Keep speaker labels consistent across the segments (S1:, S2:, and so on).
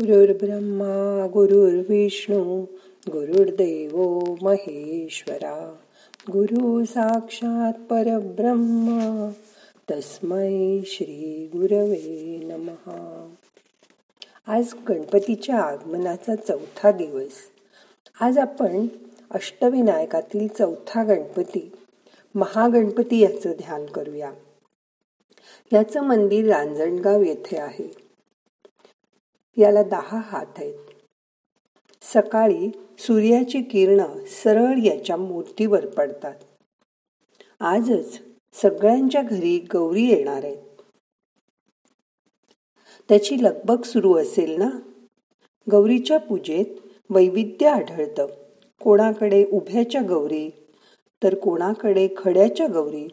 S1: गुरुर्ब्रह्मा गुरुर्विष्णू गुरुर्देव महेश्वरा गुरु साक्षात परब्रह्मा तस्मै श्री गुरवे नमहा आज गणपतीच्या आगमनाचा चौथा दिवस. आज आपण अष्टविनायकातील चौथा गणपती महागणपती याचं ध्यान करूया. याचं मंदिर रांजणगाव येथे आहे. याला दहा हात आहेत. सकाळी सूर्याची किरणं सरळ याच्या मूर्तीवर पडतात. आजच सगळ्यांच्या घरी गौरी येणार आहेत. त्याची लगबग सुरू असेल ना? गौरीच्या पूजेत वैविध्य आढळतं. कोणाकडे उभ्याच्या गौरी तर कोणाकडे खड्याच्या गौरी.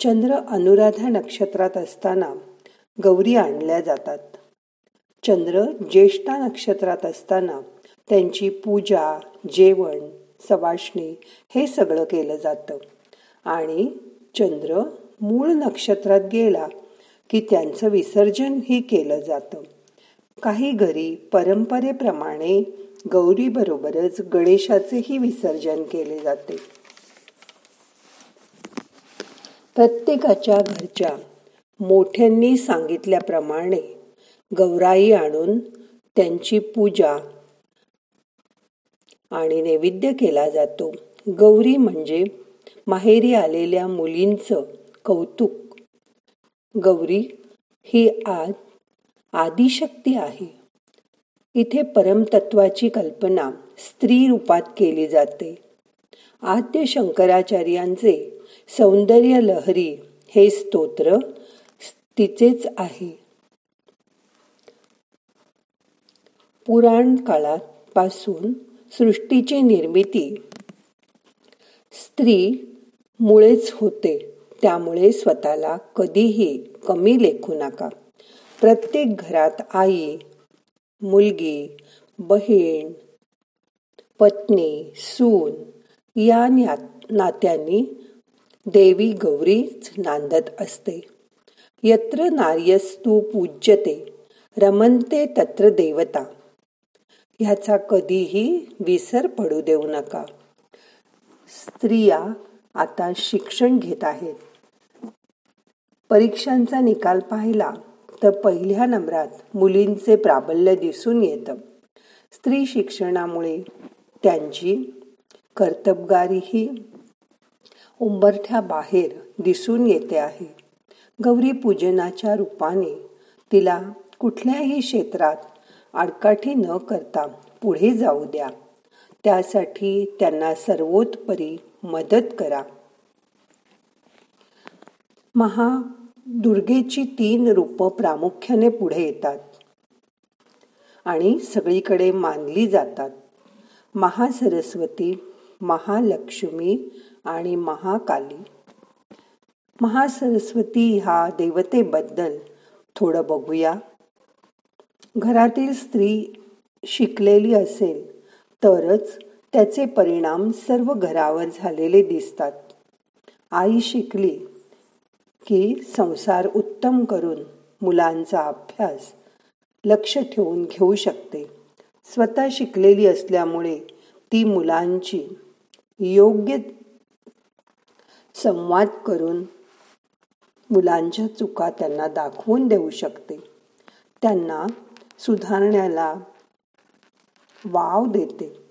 S1: चंद्र अनुराधा नक्षत्रात असताना गौरी आणल्या जातात. चंद्र ज्येष्ठा नक्षत्रात असताना त्यांची पूजा जेवण सवाशणी हे सगळं केलं जातं. आणि चंद्र मूळ नक्षत्रात गेला की त्यांचं विसर्जनही केलं जातं. काही घरी परंपरेप्रमाणे गौरीबरोबरच गणेशाचेही विसर्जन केले जाते. प्रत्येकाच्या घरच्या मोठ्यांनी सांगितल्याप्रमाणे गौराई आणून त्यांची पूजा आणि नैवेद्य केला जातो. गौरी म्हणजे माहेरी आलेल्या मुलींचं कौतुक. गौरी ही आज आदिशक्ती आहे. इथे परमतत्वाची कल्पना स्त्री रूपात केली जाते. आद्य शंकराचार्यांचे सौंदर्य लहरी हे स्तोत्र तिचेच आहे. पुराण काळात पासून सृष्टीची निर्मिती. स्त्री मुळेच होते त्यामुळे स्वतःला कधीही कमी लेखू नका. प्रत्येक घरात आई मुलगी बहीण पत्नी सून या नात्यांनी देवी गौरीच नांदत असते. यत्र नार्यस्तू पूज्यते रमनते तत्र देवता. ह्याचा कधीही विसर पडू देऊ नका. स्त्रिया आता शिक्षण घेत आहेत. परीक्षांचा निकाल पाहिला तर पहिल्या नंबरात मुलींचे प्राबल्य दिसून येतं. स्त्री शिक्षणामुळे त्यांची कर्तबगारीही उंबरठ्या बाहेर दिसून येते आहे. गौरी पूजनाच्या रूपाने तिला कुठल्याही क्षेत्रात आडकाठी न करता पुढे जाऊ द्या. त्यासाठी त्यांना सर्वोत्परी मदत करा. महा दुर्गेची तीन रूप प्रामुख्याने पुढे येतात आणि सगळीकडे मानली जातात. महासरस्वती महालक्ष्मी आणि महाकाली. महासरस्वती ह्या देवतेबद्दल थोडं बघूया. घरातील स्त्री शिकलेली असेल तरच त्याचे परिणाम सर्व घरावर झालेले दिसतात. आई शिकली की संसार उत्तम करून मुलांचा अभ्यास लक्ष ठेवून घेऊ शकते. स्वतः शिकलेली असल्यामुळे ती मुलांची योग्य संवाद करून मुलांच्या चुका त्यांना दाखवून देऊ शकते. त्यांना सुधारण्याला वाव देते.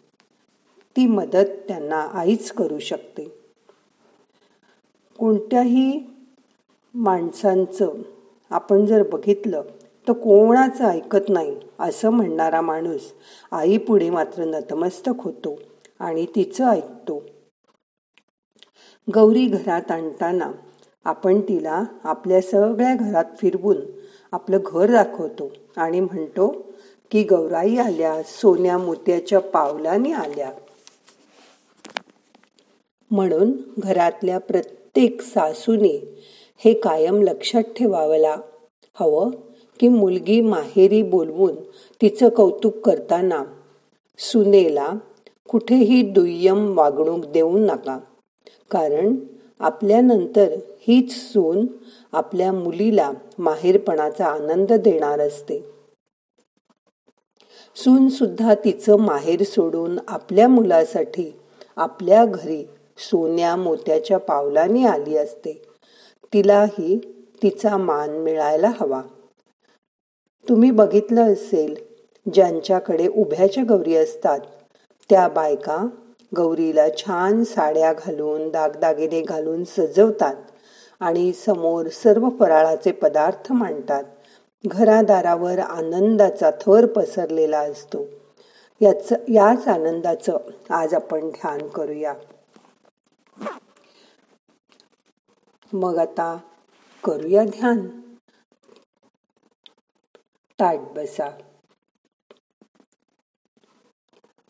S1: ती मदत त्यांना आईच करू शकते. कोणत्याही माणसांचं आपण जर बघितलं तर कोणाचं ऐकत नाही असं म्हणणारा माणूस आई पुढे मात्र नतमस्तक होतो आणि तिचं ऐकतो. गौरी घरात आणताना आपण तिला आपल्या सगळ्या घरात फिरवून आपलं घर दाखवतो आणि म्हणतो की गौराई आल्या सोन्या मोत्याच्या पावलाने आल्या. म्हणून घरातल्या प्रत्येक सासूने हे कायम लक्षात ठेवावला. हवं की मुलगी माहेरी बोलवून तिचं कौतुक करताना सुनेला कुठेही दुय्यम वागणूक देऊ नका. कारण आपल्यानंतर हीच सून आपल्या मुलीला माहेरपणाचा आनंद देणार असते. सून सुद्धा तिचं माहेर सोडून आपल्या मुलासाठी आपल्या घरी सोन्या मोत्याच्या पावलाने आली असते. तिलाही तिचा मान मिळायला हवा. तुम्ही बघितलं असेल ज्यांच्याकडे उभ्याच्या गौरी असतात त्या बायका गौरीला छान साड्या घालून दागदागिने घालून सजवतात आणि समोर सर्व फराळाचे पदार्थ मांडतात. घरादारावर आनंदाचा थर पसरलेला असतो. याच याच आनंदाचं आज आपण ध्यान करूया. मग आता करूया ध्यान. ताट बसा.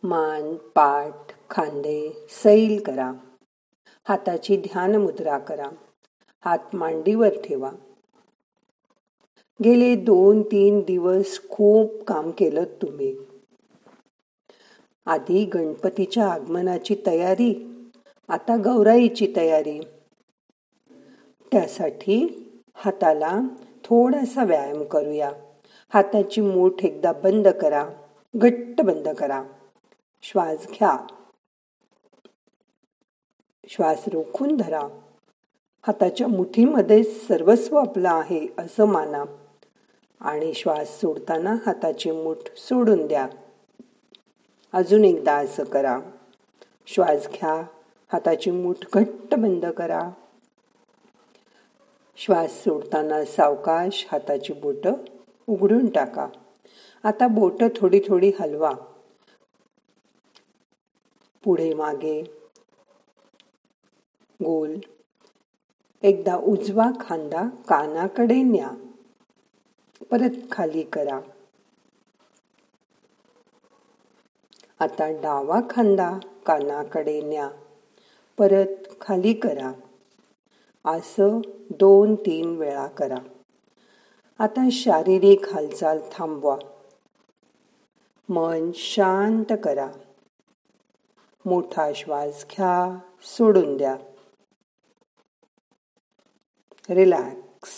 S1: मान पाठ खांदे सैल करा. हाताची ध्यान मुद्रा करा. हात मांडीवर ठेवा. गेले दोन तीन दिवस खूप काम केलं तुम्ही. आधी गणपतीच्या आगमनाची तयारी आता गौराईची तयारी. त्यासाठी हाताला थोडासा व्यायाम करूया. हाताची मूठ एकदा बंद करा घट्ट बंद करा. श्वास घ्या. श्वास रोखून धरा. हाताच्या मुठीमध्ये सर्वस्व आपलं आहे असं माना. आणि श्वास सोडताना हाताची मूठ सोडून द्या. अजून एकदा असं करा. श्वास घ्या. हाताची मूठ घट्ट बंद करा. श्वास सोडताना सावकाश हाताची बोट उघडून टाका. आता बोट थोडी थोडी हलवा. पुढे मागे गोल. एकदा उजवा खांदा कानाकडे न्या. परत खाली करा. आता डावा खांदा कानाकडे न्या. परत खाली करा. असं दोन तीन वेळा करा. आता शारीरिक हालचाल थांबवा. मन शांत करा. मोठा श्वास घ्या सोडून द्या. रिलॅक्स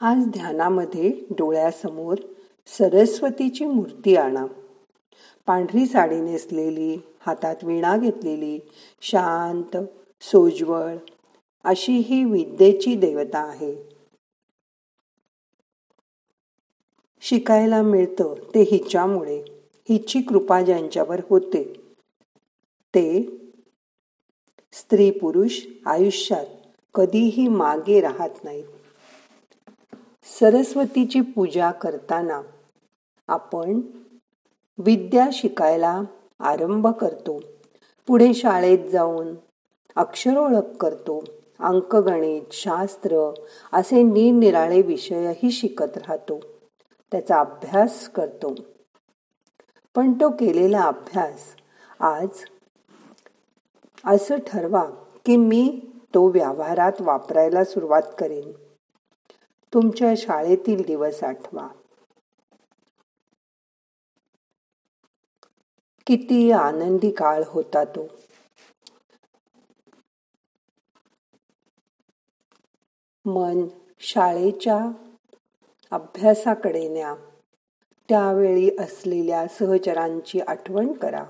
S1: आज ध्यानामध्ये डोळ्यासमोर सरस्वतीची मूर्ती आणा. पांढरी साडी नेसलेली हातात विणा घेतलेली शांत सोज्वळ अशी ही विद्येची देवता आहे. शिकायला मिळतं ते हिच्यामुळे. हिची कृपा ज्यांच्यावर होते ते स्त्री पुरुष आयुष्यात कधीही मागे राहत नाहीत. सरस्वतीची पूजा करताना आपण विद्या शिकायला आरंभ करतो. पुढे शाळेत जाऊन अक्षर ओळख करतो. अंकगणित शास्त्र असे निरनिराळे विषयही शिकत राहतो. त्याचा अभ्यास करतो. पण तो केलेला अभ्यास आज असं ठरवा की मी तो व्यवहारात वापरायला सुरुवात करेन. तुमच्या शाळेतील दिवस आठवा. किती आनंदी काळ होता तो. मन शाळेच्या अभ्यासाकडे न्या. त्यावेळी असलेल्या सहचरांची आठवण करा.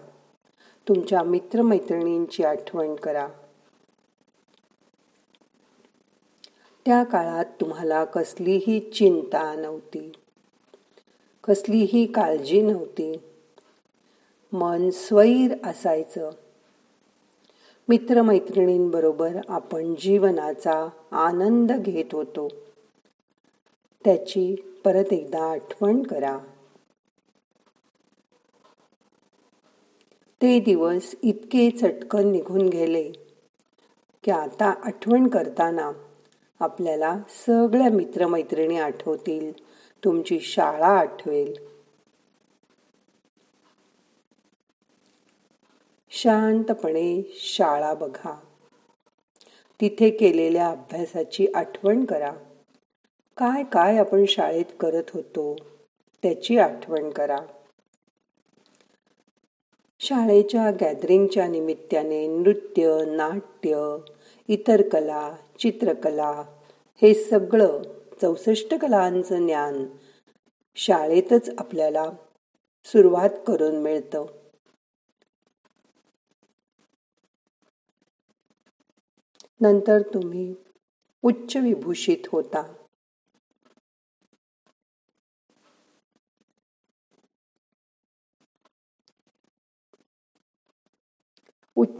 S1: तुमच्या मित्रमैत्रिणींची आठवण करा. त्या काळात तुम्हाला कसलीही चिंता नव्हती. कसलीही काळजी नव्हती. मन स्वैर असायचं. मित्रमैत्रिणींबरोबर आपण जीवनाचा आनंद घेत होतो. त्याची परत एकदा आठवण करा. ते दिवस इतके चटकन निघून गेले की आता आठवण करताना आपल्याला सगळ्या मित्रमैत्रिणी आठवतील तुमची शाळा आठवेल. शांतपणे शाळा बघा. तिथे केलेल्या अभ्यासाची आठवण करा. काय काय आपण शाळेत करत होतो त्याची आठवण करा. शाळेच्या गॅदरिंगच्या निमित्ताने नृत्य नाट्य इतर कला चित्रकला हे सगळं चौसष्ट कलांचं ज्ञान शाळेतच आपल्याला सुरुवात करून मिळतं. नंतर तुम्ही उच्च विभूषित होता.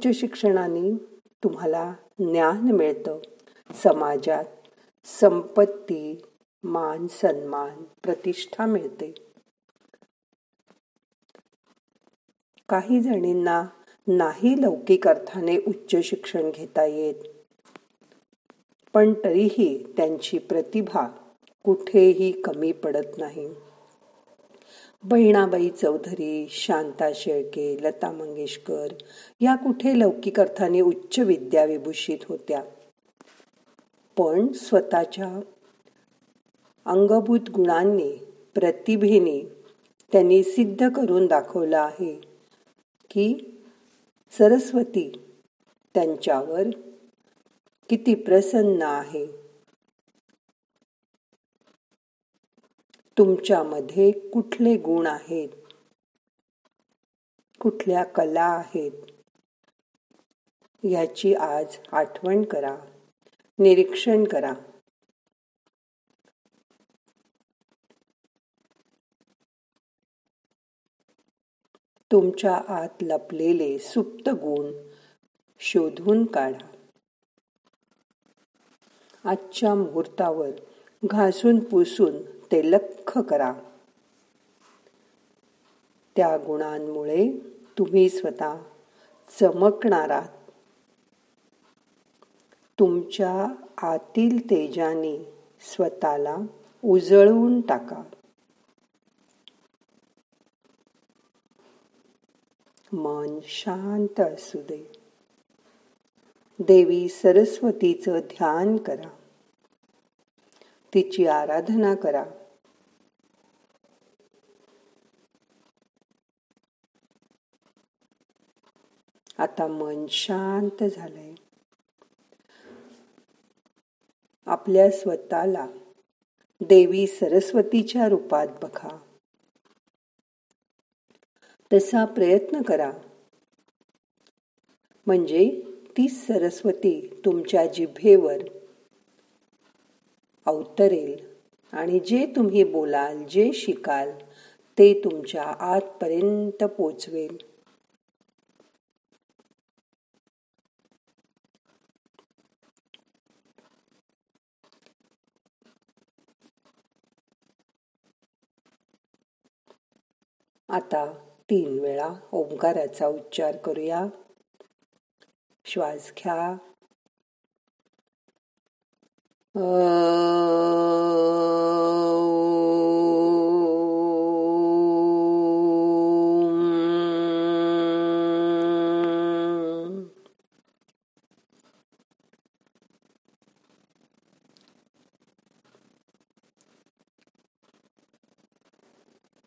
S1: उच्च शिक्षणाने तुम्हाला ज्ञान मिळतं. समाजात संपत्ती मान सन्मान प्रतिष्ठा मिळते. काही जणींना नाही लौकिक अर्थाने उच्च शिक्षण घेता येत. पण तरीही त्यांची प्रतिभा कुठेही कमी पडत नाही. बहिणाबाई चौधरी शांता शेळके लता मंगेशकर या कुठे लौकिक अर्थाने उच्च विद्या विभूषित होत्या. पण स्वतःच्या अंगभूत गुणांनी प्रतिभेने त्यांनी सिद्ध करून दाखवलं आहे की सरस्वती त्यांच्यावर किती प्रसन्न आहे. तुमच्यामध्ये कुठले गुण आहेत? कुठल्या कला आहेत? याची आज आठवण करा. निरीक्षण करा. तुमच्या आत लपलेले सुप्त गुण शोधून काढा. आजच्या मुहूर्तावर घासून पुसून ते लख करा. त्या गुणांमुळे तुम्ही स्वतः चमकणारात तुमच्या आतील तेजाने स्वतःला उजळवून टाका. मन शांत असू दे. देवी सरस्वतीचं ध्यान करा. तिची आराधना करा. आता मन शांत झालंय. आपल्या स्वतःला देवी सरस्वतीच्या रूपात बघा. तसा प्रयत्न करा. म्हणजे ती सरस्वती तुमच्या जिभेवर अवतरेल आणि जे तुम्ही बोलाल जे शिकाल ते तुमच्या आतपर्यंत पोचवेल. आता तीन वेळा ओंकाराचा उच्चार करूया. श्वास घ्या.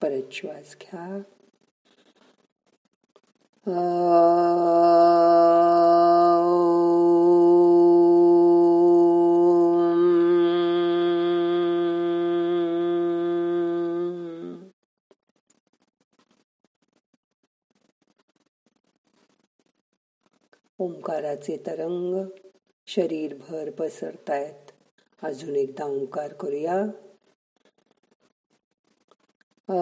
S1: परत श्वास घ्या ओंकाराचे तरंग शरीरभर पसरतायत. अजून एकदा ओंकार करूया. या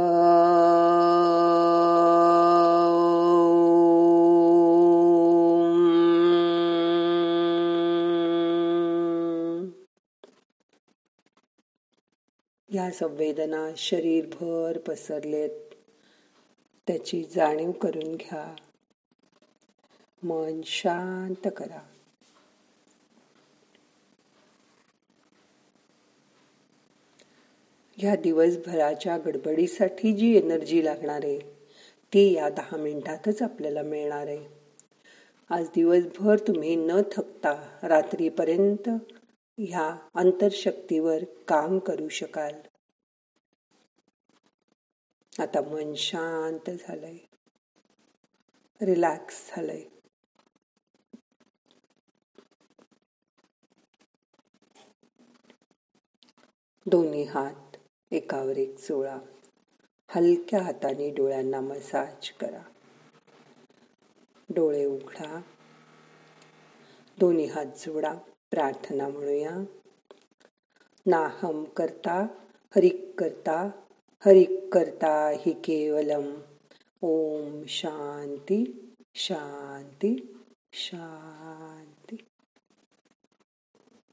S1: संवेदना शरीरभर पसरलेत. त्याची जाणीव करून घ्या. मन शांत करा. ह्या दिवसभराच्या गडबडीसाठी जी एनर्जी लागणार आहे ती या दहा मिनिटातच आपल्याला मिळणार आहे. आज दिवसभर तुम्ही न थकता रात्रीपर्यंत ह्या अंतरशक्तीवर काम करू शकाल. आता मन शांत झालंय. रिलॅक्स झालंय. दोन्ही हात एकावर एक चोळा. हलक्या हाताने डोळ्यांना मसाज करा. डोळे उघडा. दोन्ही हात जोडा. प्रार्थना म्हणूया. नाहम करता हरिक करता हरिक करता हि केवलम. ओम शांती शांती शांती.